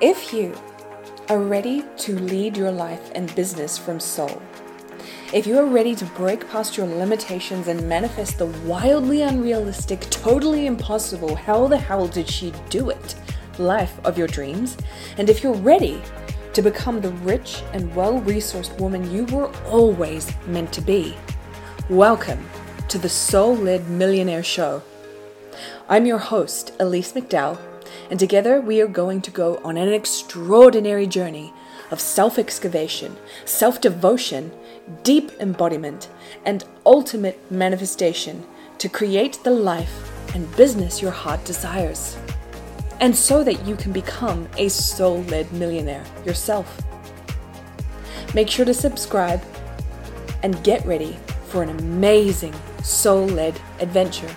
If you are ready to lead your life and business from soul, if you are ready to break past your limitations and manifest the wildly unrealistic, totally impossible, how the hell did she do it life of your dreams, and if you're ready to become the rich and well resourced woman you were always meant to be, welcome to the Soul Led Millionaire Show. I'm your host, Elise McDowell and together we are going to go on an extraordinary journey of self excavation, self devotion, deep embodiment, and ultimate manifestation to create the life and business your heart desires. And so that you can become a soul led millionaire yourself. Make sure to subscribe and get ready for an amazing soul led adventure